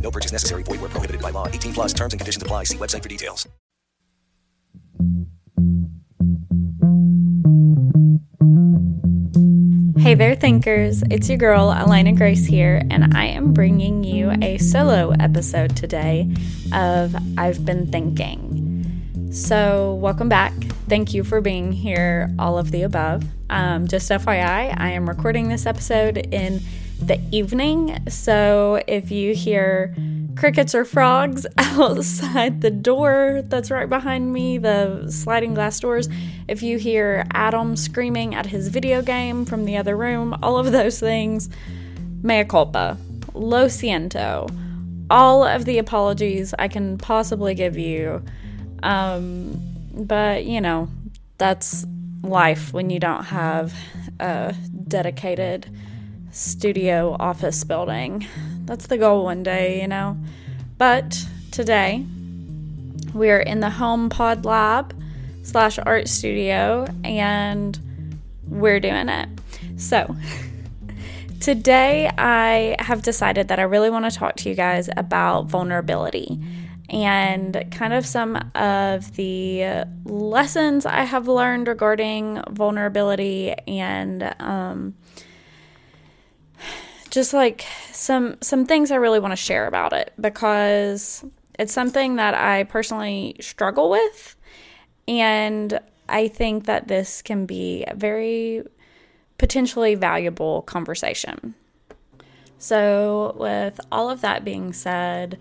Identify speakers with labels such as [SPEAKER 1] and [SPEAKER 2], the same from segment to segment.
[SPEAKER 1] No purchase necessary. Void where prohibited by law. 18 plus terms and conditions apply. See website for details.
[SPEAKER 2] Hey there, thinkers. It's your girl, Alina Grace here, and I am bringing you a solo episode today of I've Been Thinking. So, welcome back. Thank you for being here, all of the above. Um, just FYI, I am recording this episode in the evening, so if you hear crickets or frogs outside the door that's right behind me, the sliding glass doors. If you hear Adam screaming at his video game from the other room, all of those things, mea culpa, lo siento, all of the apologies I can possibly give you. Um, but, you know, that's life when you don't have a dedicated studio office building. That's the goal one day, you know. But today, we're in the Home Pod Lab slash art studio and we're doing it. So, today I have decided that I really want to talk to you guys about vulnerability and kind of some of the lessons I have learned regarding vulnerability and um, just like some some things I really want to share about it because it's something that I personally struggle with and I think that this can be a very potentially valuable conversation. So, with all of that being said,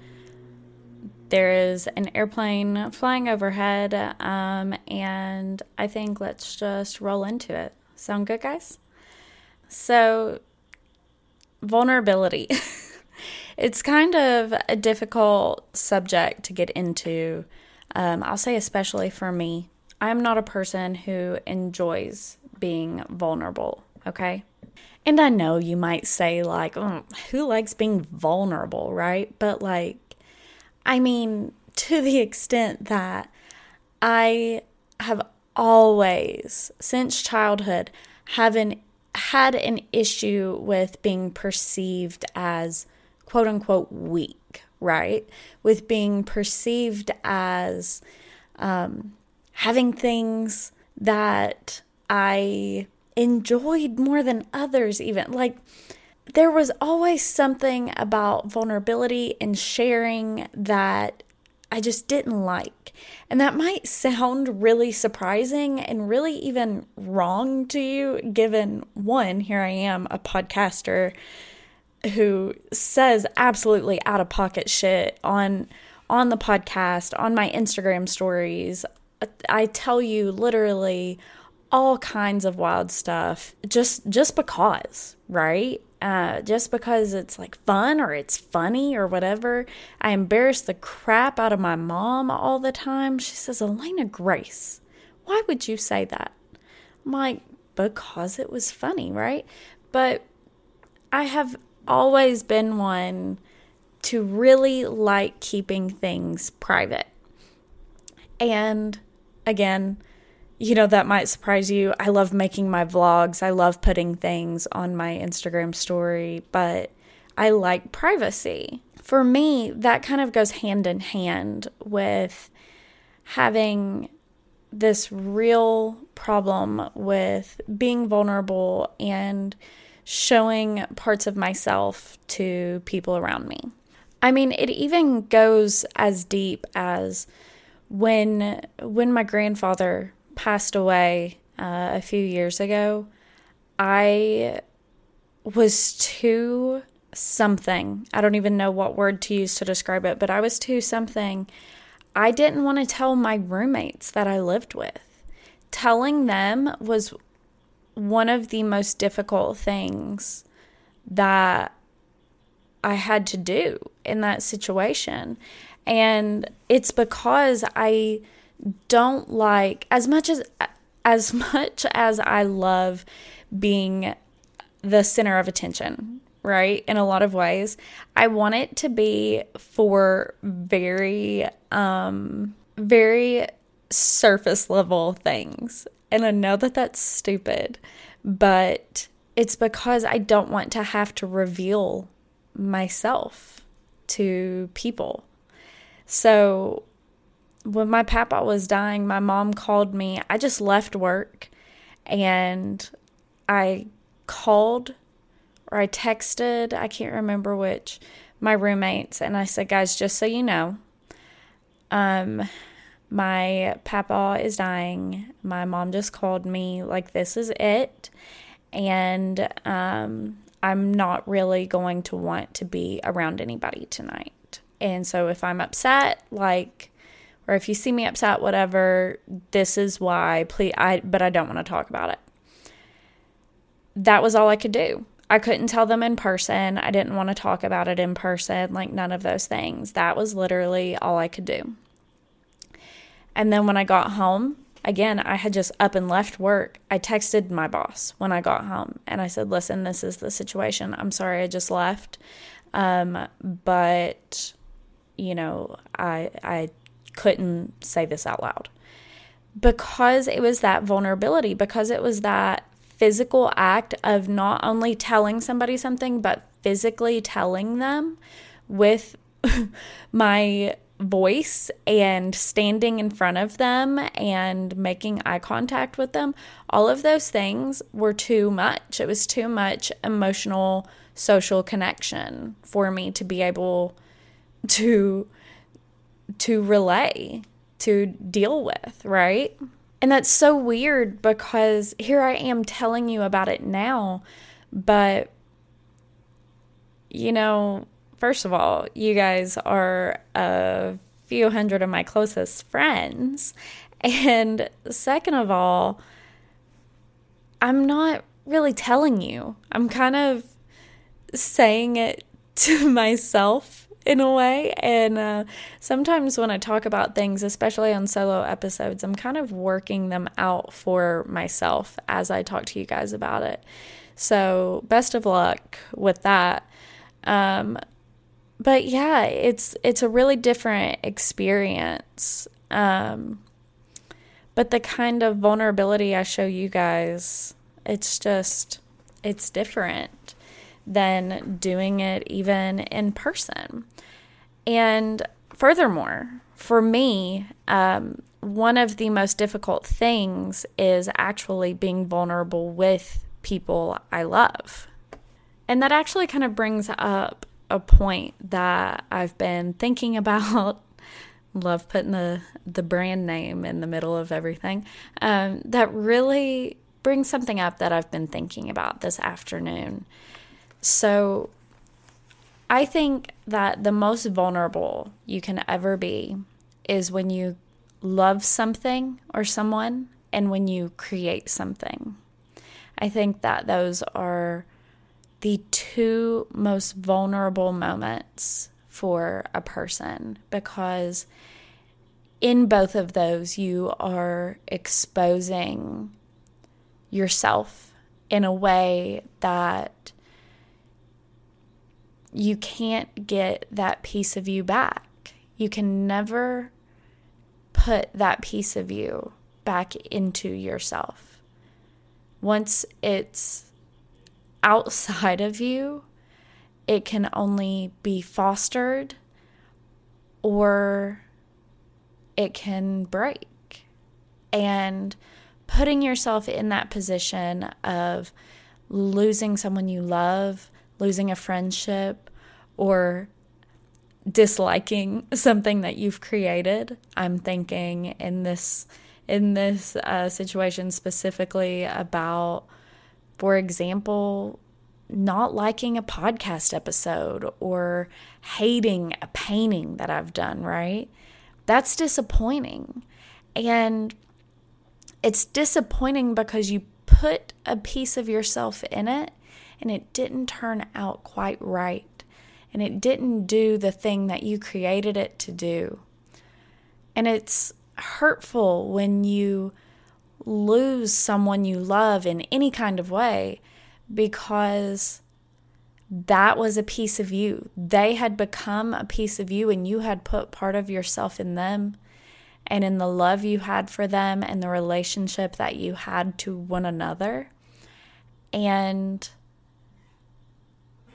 [SPEAKER 2] there is an airplane flying overhead, um, and I think let's just roll into it. Sound good, guys? So, vulnerability. it's kind of a difficult subject to get into. Um, I'll say, especially for me. I'm not a person who enjoys being vulnerable, okay? And I know you might say, like, oh, who likes being vulnerable, right? But, like, I mean, to the extent that I have always, since childhood, have an had an issue with being perceived as quote unquote weak, right? With being perceived as um, having things that I enjoyed more than others, even. Like, there was always something about vulnerability and sharing that I just didn't like. And that might sound really surprising and really even wrong to you, given one, here I am, a podcaster who says absolutely out of pocket shit on on the podcast, on my Instagram stories. I tell you literally all kinds of wild stuff just just because, right? Uh, just because it's like fun or it's funny or whatever. I embarrass the crap out of my mom all the time. She says, Alina Grace, why would you say that? I'm like, because it was funny, right? But I have always been one to really like keeping things private. And again, you know, that might surprise you. I love making my vlogs. I love putting things on my Instagram story, but I like privacy. For me, that kind of goes hand in hand with having this real problem with being vulnerable and showing parts of myself to people around me. I mean, it even goes as deep as when when my grandfather passed away uh, a few years ago, I was too something. I don't even know what word to use to describe it, but I was too something. I didn't want to tell my roommates that I lived with. Telling them was one of the most difficult things that I had to do in that situation. And it's because I don't like as much as as much as I love being the center of attention, right? In a lot of ways, I want it to be for very um very surface level things. And I know that that's stupid, but it's because I don't want to have to reveal myself to people. So when my papa was dying, my mom called me. I just left work and I called or I texted, I can't remember which, my roommates and I said, "Guys, just so you know, um my papa is dying. My mom just called me like this is it." And um I'm not really going to want to be around anybody tonight. And so if I'm upset, like or if you see me upset, whatever, this is why, please, I, but I don't want to talk about it. That was all I could do. I couldn't tell them in person. I didn't want to talk about it in person, like none of those things. That was literally all I could do. And then when I got home, again, I had just up and left work. I texted my boss when I got home and I said, Listen, this is the situation. I'm sorry I just left. Um, but, you know, I, I couldn't say this out loud because it was that vulnerability, because it was that physical act of not only telling somebody something, but physically telling them with my voice and standing in front of them and making eye contact with them, all of those things were too much. It was too much emotional, social connection for me to be able to to relay, to deal with, right? And that's so weird because here I am telling you about it now, but you know, first of all, you guys are a few hundred of my closest friends. And second of all, I'm not really telling you. I'm kind of saying it to myself in a way. And uh, sometimes when I talk about things, especially on solo episodes, I'm kind of working them out for myself as I talk to you guys about it. So, best of luck with that. Um, but yeah, it's it's a really different experience. Um, but the kind of vulnerability I show you guys, it's just it's different than doing it even in person. And furthermore, for me, um, one of the most difficult things is actually being vulnerable with people I love. And that actually kind of brings up a point that I've been thinking about. Love putting the, the brand name in the middle of everything. Um, that really brings something up that I've been thinking about this afternoon. So I think that the most vulnerable you can ever be is when you love something or someone and when you create something. I think that those are the two most vulnerable moments for a person because in both of those, you are exposing yourself in a way that you can't get that piece of you back. You can never put that piece of you back into yourself. Once it's outside of you, it can only be fostered or it can break. And putting yourself in that position of losing someone you love losing a friendship or disliking something that you've created. I'm thinking in this in this uh, situation specifically about, for example, not liking a podcast episode or hating a painting that I've done, right? That's disappointing. And it's disappointing because you put a piece of yourself in it and it didn't turn out quite right. And it didn't do the thing that you created it to do. And it's hurtful when you lose someone you love in any kind of way because that was a piece of you. They had become a piece of you, and you had put part of yourself in them and in the love you had for them and the relationship that you had to one another. And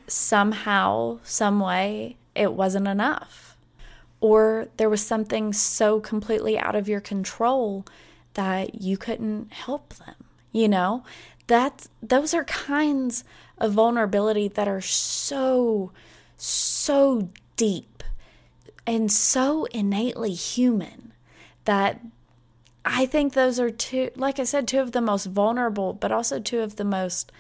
[SPEAKER 2] somehow, some way, it wasn't enough. Or there was something so completely out of your control that you couldn't help them. You know, that those are kinds of vulnerability that are so, so deep and so innately human that I think those are two, like I said, two of the most vulnerable, but also two of the most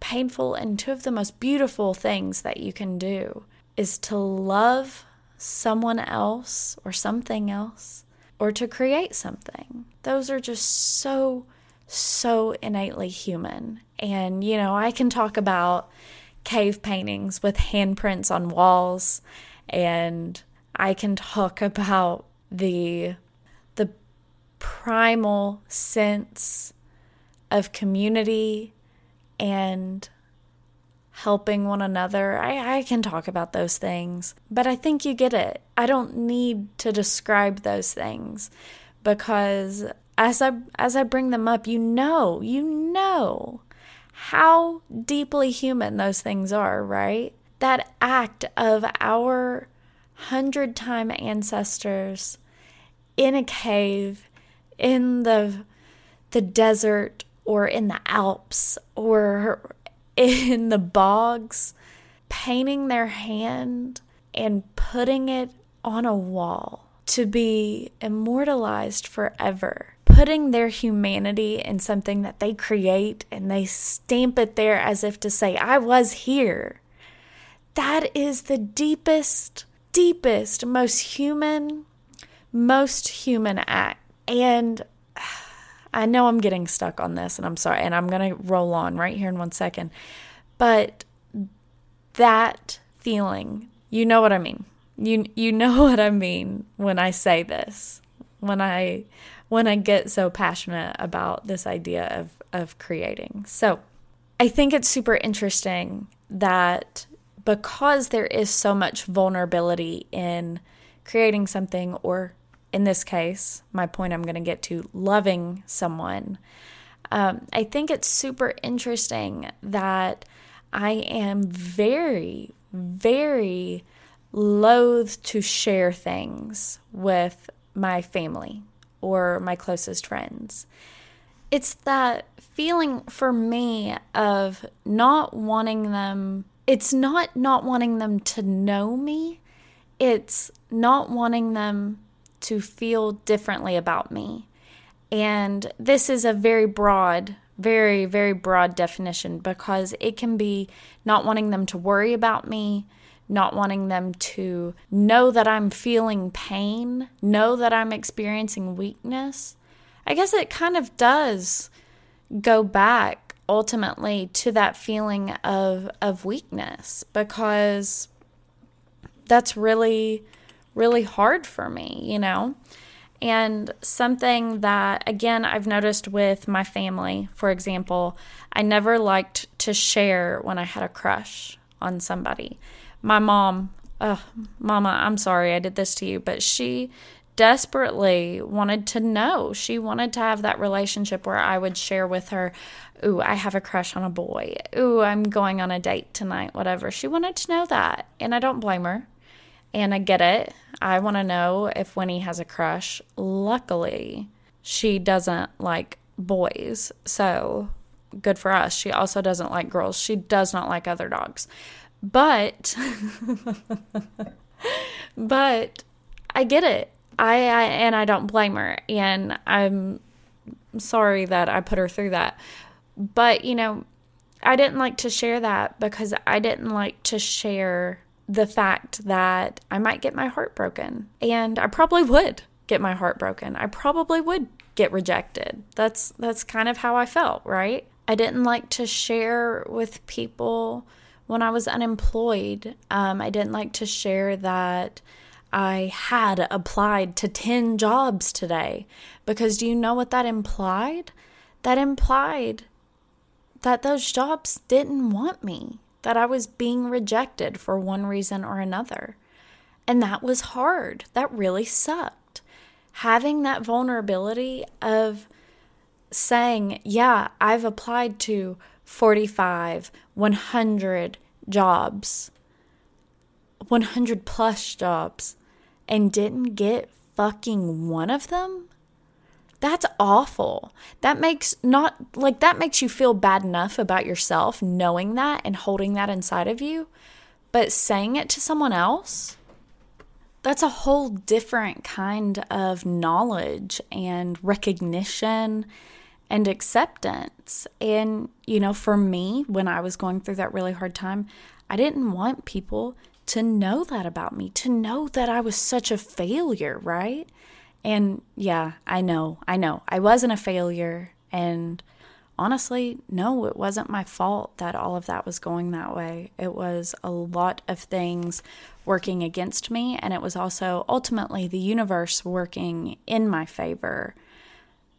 [SPEAKER 2] painful and two of the most beautiful things that you can do is to love someone else or something else or to create something. Those are just so, so innately human. And, you know, I can talk about cave paintings with handprints on walls, and I can talk about the the primal sense of community and helping one another. I, I can talk about those things, but I think you get it. I don't need to describe those things because as I as I bring them up, you know, you know how deeply human those things are, right? That act of our hundred time ancestors in a cave in the the desert or in the Alps or in the bogs, painting their hand and putting it on a wall to be immortalized forever. Putting their humanity in something that they create and they stamp it there as if to say, I was here. That is the deepest, deepest, most human, most human act. And I know I'm getting stuck on this and I'm sorry, and I'm going to roll on right here in one second. But that feeling, you know what I mean. You you know what I mean when I say this. When I when I get so passionate about this idea of of creating. So, I think it's super interesting that because there is so much vulnerability in creating something or in this case, my point I'm going to get to loving someone. Um, I think it's super interesting that I am very, very loath to share things with my family or my closest friends. It's that feeling for me of not wanting them, it's not not wanting them to know me, it's not wanting them to feel differently about me. And this is a very broad, very, very broad definition because it can be not wanting them to worry about me, not wanting them to know that I'm feeling pain, know that I'm experiencing weakness. I guess it kind of does go back ultimately to that feeling of of weakness because that's really really hard for me, you know? And something that, again, I've noticed with my family, for example, I never liked to share when I had a crush on somebody. My mom, oh, Mama, I'm sorry I did this to you, but she desperately wanted to know. She wanted to have that relationship where I would share with her, Ooh, I have a crush on a boy. Ooh, I'm going on a date tonight, whatever. She wanted to know that. And I don't blame her. And I get it. I want to know if Winnie has a crush. Luckily, she doesn't like boys. So good for us. She also doesn't like girls. She does not like other dogs. But but I get it. I, I and I don't blame her and I'm sorry that I put her through that. But, you know, I didn't like to share that because I didn't like to share the fact that I might get my heart broken. And I probably would get my heart broken. I probably would get rejected. That's that's kind of how I felt, right? I didn't like to share with people when I was unemployed. Um, I didn't like to share that I had applied to 10 jobs today because do you know what that implied? That implied that those jobs didn't want me, that I was being rejected for one reason or another. And that was hard. That really sucked. Having that vulnerability of saying, yeah, I've applied to 45, 100 jobs, 100 plus jobs, and didn't get fucking one of them that's awful. That makes not like that makes you feel bad enough about yourself knowing that and holding that inside of you. But saying it to someone else, that's a whole different kind of knowledge and recognition and acceptance. And, you know, for me, when I was going through that really hard time, I didn't want people to know that about me, to know that I was such a failure, right? And yeah, I know, I know. I wasn't a failure. And honestly, no, it wasn't my fault that all of that was going that way. It was a lot of things working against me. And it was also ultimately the universe working in my favor.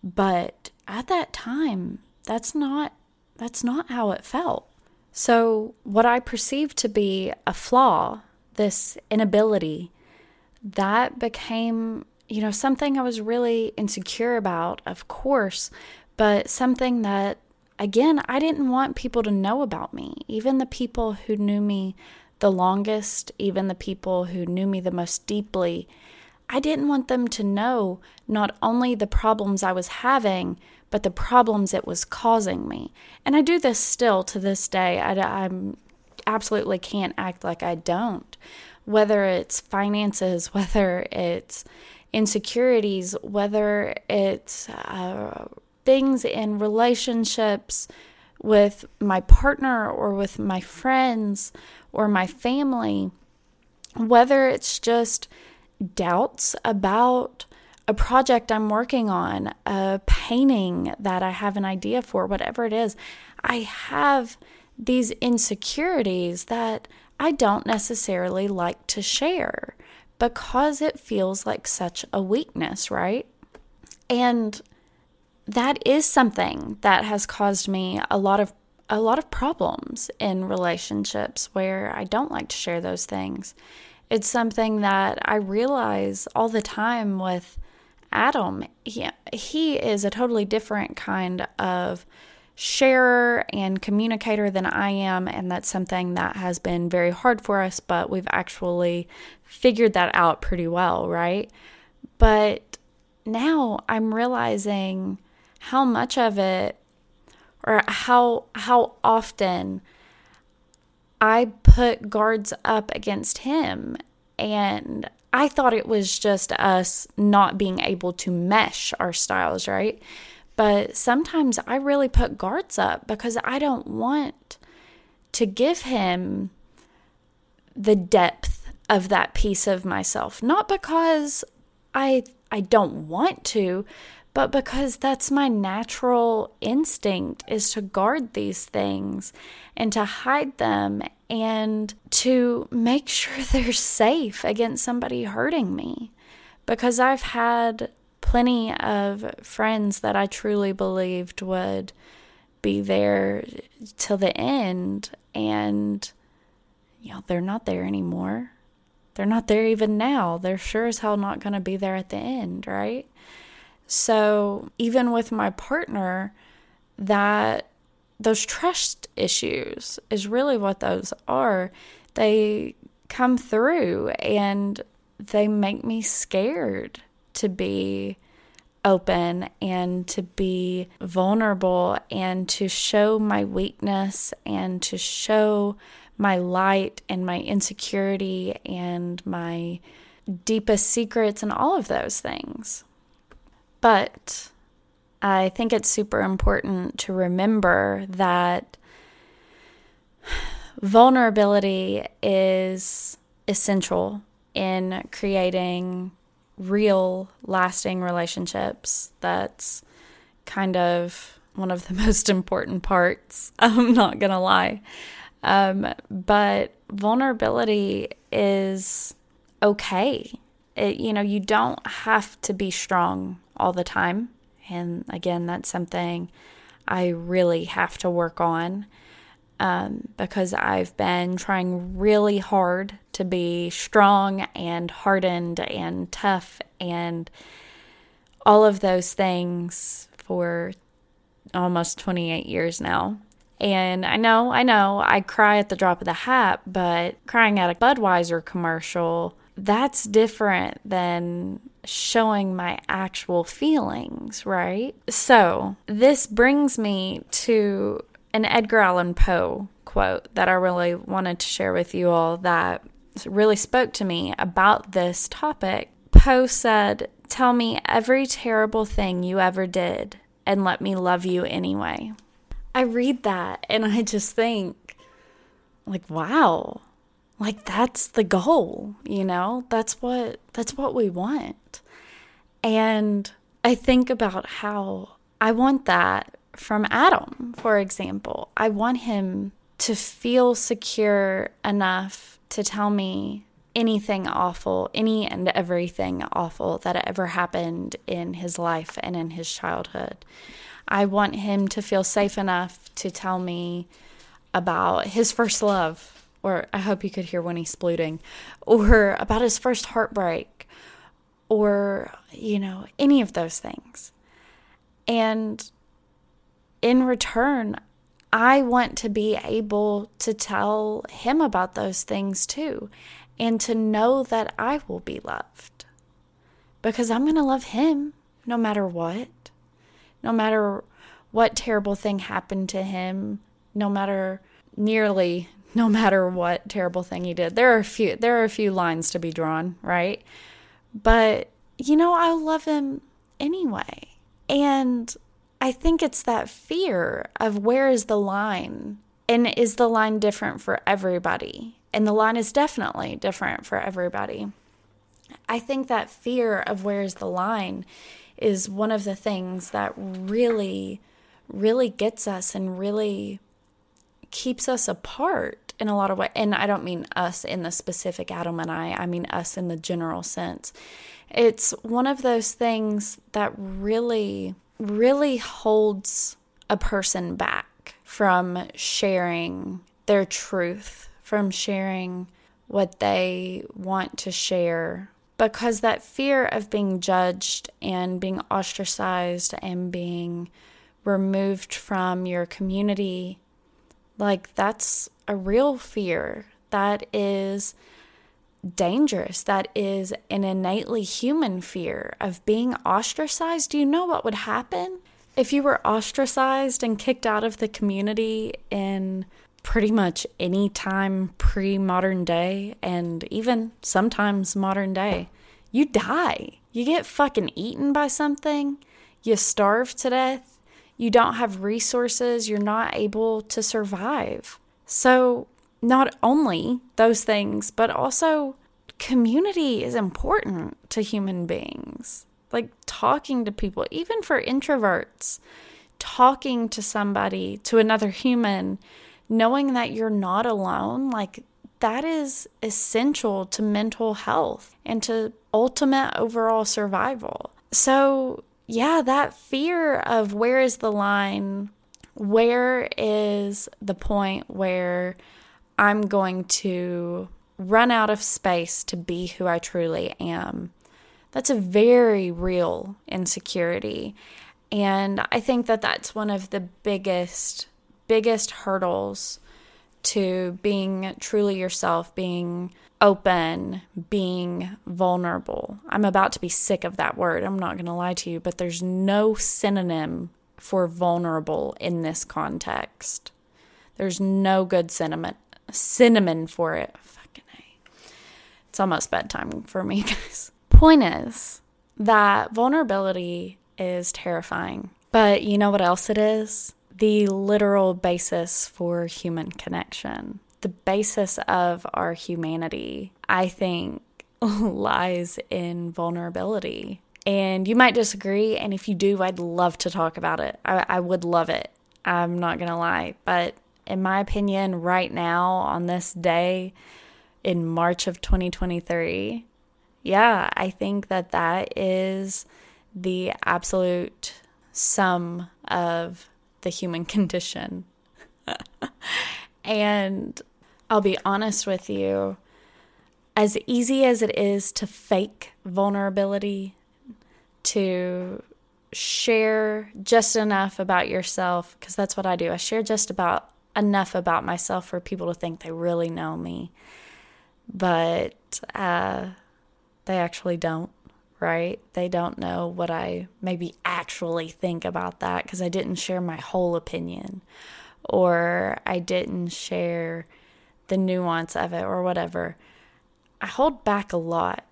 [SPEAKER 2] But at that time, that's not that's not how it felt. So, what I perceived to be a flaw, this inability, that became you know, something I was really insecure about, of course, but something that, again, I didn't want people to know about me. Even the people who knew me the longest, even the people who knew me the most deeply, I didn't want them to know not only the problems I was having, but the problems it was causing me. And I do this still to this day. I, am absolutely can't act like I don't. Whether it's finances, whether it's insecurities, whether it's uh, things in relationships with my partner or with my friends or my family, whether it's just doubts about a project I'm working on, a painting that I have an idea for, whatever it is, I have these insecurities that I don't necessarily like to share because it feels like such a weakness, right? And that is something that has caused me a lot of a lot of problems in relationships where I don't like to share those things. It's something that I realize all the time with Adam. He, he is a totally different kind of sharer and communicator than I am. And that's something that has been very hard for us, but we've actually figured that out pretty well, right? But now I'm realizing how much of it or how how often I put guards up against him and I thought it was just us not being able to mesh our styles, right? But sometimes I really put guards up because I don't want to give him the depth of that piece of myself. Not because I I don't want to, but because that's my natural instinct is to guard these things and to hide them and to make sure they're safe against somebody hurting me. Because I've had plenty of friends that I truly believed would be there till the end and you know they're not there anymore. They're not there even now. They're sure as hell not going to be there at the end right? So even with my partner that those trust issues is really what those are. They come through and they make me scared to be open and to be vulnerable and to show my weakness and to show my light and my insecurity and my deepest secrets and all of those things. But I think it's super important to remember that vulnerability is essential in creating real, lasting relationships. That's kind of one of the most important parts. I'm not going to lie. Um, but vulnerability is okay. It, you know, you don't have to be strong all the time. And again, that's something I really have to work on um, because I've been trying really hard to be strong and hardened and tough and all of those things for almost 28 years now. And I know, I know, I cry at the drop of the hat, but crying at a Budweiser commercial, that's different than showing my actual feelings, right? So, this brings me to an Edgar Allan Poe quote that I really wanted to share with you all that really spoke to me about this topic. Poe said, Tell me every terrible thing you ever did and let me love you anyway. I read that and I just think, like, wow, like that's the goal, you know? That's what that's what we want. And I think about how I want that from Adam, for example. I want him to feel secure enough to tell me anything awful, any and everything awful that ever happened in his life and in his childhood. I want him to feel safe enough to tell me about his first love, or I hope you could hear when he's splooting, or about his first heartbreak, or, you know, any of those things. And in return, I want to be able to tell him about those things too, and to know that I will be loved. Because I'm going to love him no matter what. No matter what terrible thing happened to him, no matter nearly no matter what terrible thing he did. There are a few there are a few lines to be drawn, right? But you know, I'll love him anyway. And I think it's that fear of where is the line? And is the line different for everybody? And the line is definitely different for everybody. I think that fear of where is the line is one of the things that really, really gets us and really keeps us apart in a lot of ways. And I don't mean us in the specific Adam and I, I mean us in the general sense. It's one of those things that really really holds a person back from sharing their truth, from sharing what they want to share. Because that fear of being judged and being ostracized and being removed from your community, like that's a real fear. That is dangerous. That is an innately human fear of being ostracized. Do you know what would happen if you were ostracized and kicked out of the community in pretty much any time pre modern day and even sometimes modern day? You die. You get fucking eaten by something. You starve to death. You don't have resources. You're not able to survive. So, not only those things, but also community is important to human beings. Like talking to people, even for introverts, talking to somebody, to another human, knowing that you're not alone, like that is essential to mental health and to ultimate overall survival. So, yeah, that fear of where is the line? Where is the point where I'm going to run out of space to be who I truly am? That's a very real insecurity. And I think that that's one of the biggest, biggest hurdles to being truly yourself, being open, being vulnerable. I'm about to be sick of that word. I'm not going to lie to you, but there's no synonym for vulnerable in this context. There's no good cinnamon cinnamon for it. Fucking A. It's almost bedtime for me, guys. Point is that vulnerability is terrifying. But you know what else it is? The literal basis for human connection. The basis of our humanity, I think, lies in vulnerability. And you might disagree, and if you do, I'd love to talk about it. I, I would love it. I'm not gonna lie. But in my opinion, right now, on this day in March of 2023, yeah, I think that that is the absolute sum of the human condition. and I'll be honest with you, as easy as it is to fake vulnerability, to share just enough about yourself, because that's what I do. I share just about enough about myself for people to think they really know me. But uh, they actually don't, right? They don't know what I maybe actually think about that because I didn't share my whole opinion or I didn't share the nuance of it or whatever. I hold back a lot.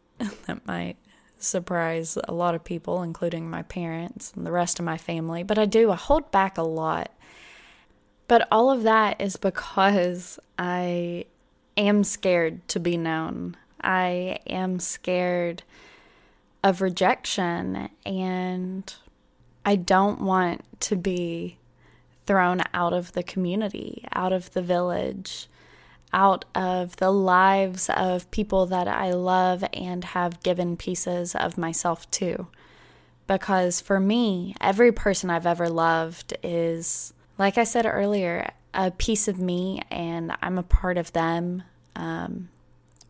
[SPEAKER 2] that might surprise a lot of people, including my parents and the rest of my family, but I do. I hold back a lot. But all of that is because I am scared to be known. I am scared of rejection and I don't want to be thrown out of the community, out of the village, out of the lives of people that I love and have given pieces of myself to. Because for me, every person I've ever loved is, like I said earlier, a piece of me and I'm a part of them. Um,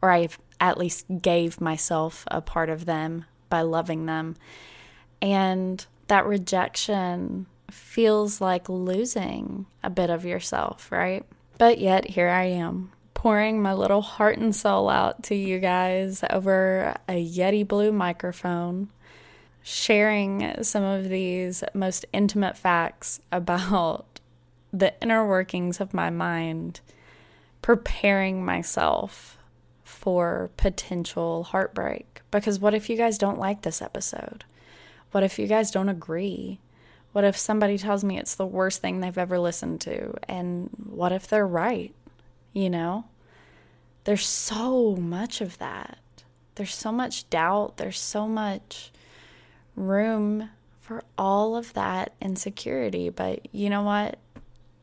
[SPEAKER 2] or I've at least gave myself a part of them by loving them. And that rejection feels like losing a bit of yourself, right? But yet, here I am, pouring my little heart and soul out to you guys over a Yeti Blue microphone, sharing some of these most intimate facts about the inner workings of my mind, preparing myself for potential heartbreak. Because what if you guys don't like this episode? What if you guys don't agree? What if somebody tells me it's the worst thing they've ever listened to? And what if they're right? You know? There's so much of that. There's so much doubt. There's so much room for all of that insecurity. But you know what?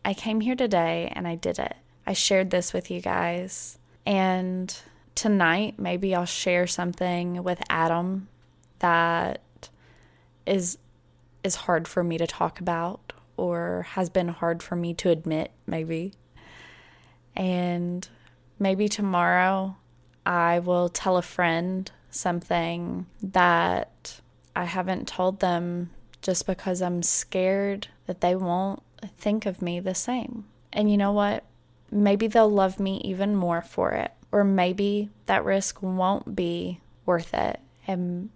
[SPEAKER 2] I came here today and I did it. I shared this with you guys. And tonight maybe I'll share something with Adam that is is hard for me to talk about or has been hard for me to admit maybe. And maybe tomorrow I will tell a friend something that I haven't told them just because I'm scared that they won't think of me the same. And you know what? Maybe they'll love me even more for it. Or maybe that risk won't be worth it. And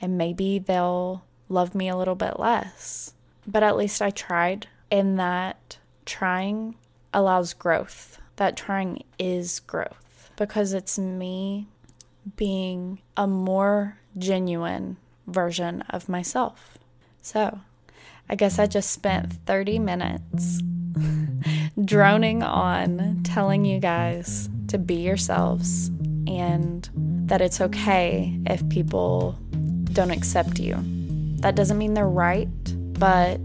[SPEAKER 2] and maybe they'll love me a little bit less. But at least I tried. And that trying allows growth. That trying is growth. Because it's me being a more genuine version of myself. So I guess I just spent 30 minutes droning on telling you guys to be yourselves and that it's okay if people don't accept you. That doesn't mean they're right, but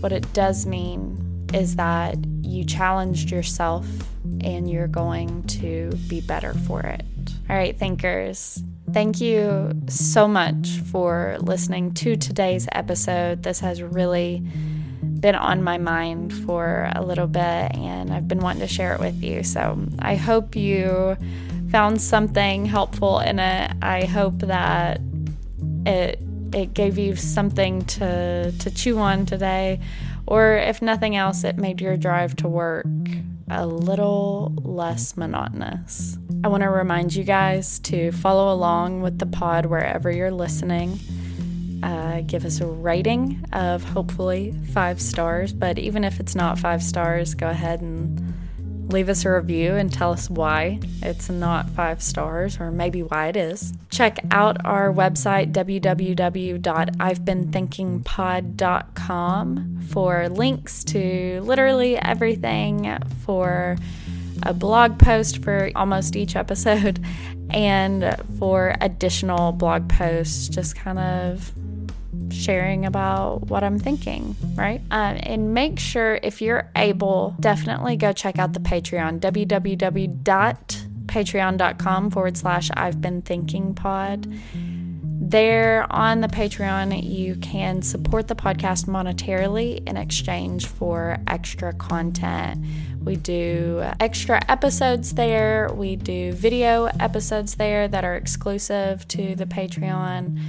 [SPEAKER 2] what it does mean is that you challenged yourself and you're going to be better for it. All right, thinkers. Thank you so much for listening to today's episode. This has really been on my mind for a little bit and I've been wanting to share it with you. So I hope you found something helpful in it. I hope that it it gave you something to to chew on today or if nothing else it made your drive to work a little less monotonous. I want to remind you guys to follow along with the pod wherever you're listening. Uh, give us a rating of hopefully five stars, but even if it's not five stars, go ahead and leave us a review and tell us why it's not five stars or maybe why it is. Check out our website, www.i'vebeenThinkingPod.com, for links to literally everything, for a blog post for almost each episode, and for additional blog posts, just kind of sharing about what I'm thinking, right? Um, and make sure if you're able, definitely go check out the Patreon, www.patreon.com forward slash I've been thinking pod. There on the Patreon, you can support the podcast monetarily in exchange for extra content. We do extra episodes there, we do video episodes there that are exclusive to the Patreon.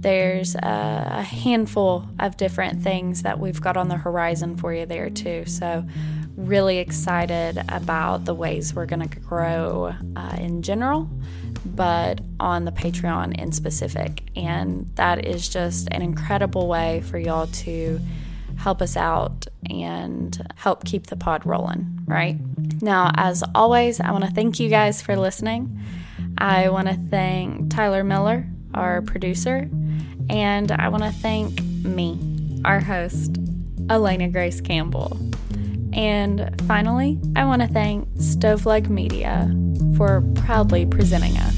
[SPEAKER 2] There's a handful of different things that we've got on the horizon for you there, too. So, really excited about the ways we're going to grow uh, in general, but on the Patreon in specific. And that is just an incredible way for y'all to help us out and help keep the pod rolling, right? Now, as always, I want to thank you guys for listening. I want to thank Tyler Miller, our producer. And I want to thank me, our host, Alina Grace Campbell. And finally, I want to thank Stoveleg Media for proudly presenting us.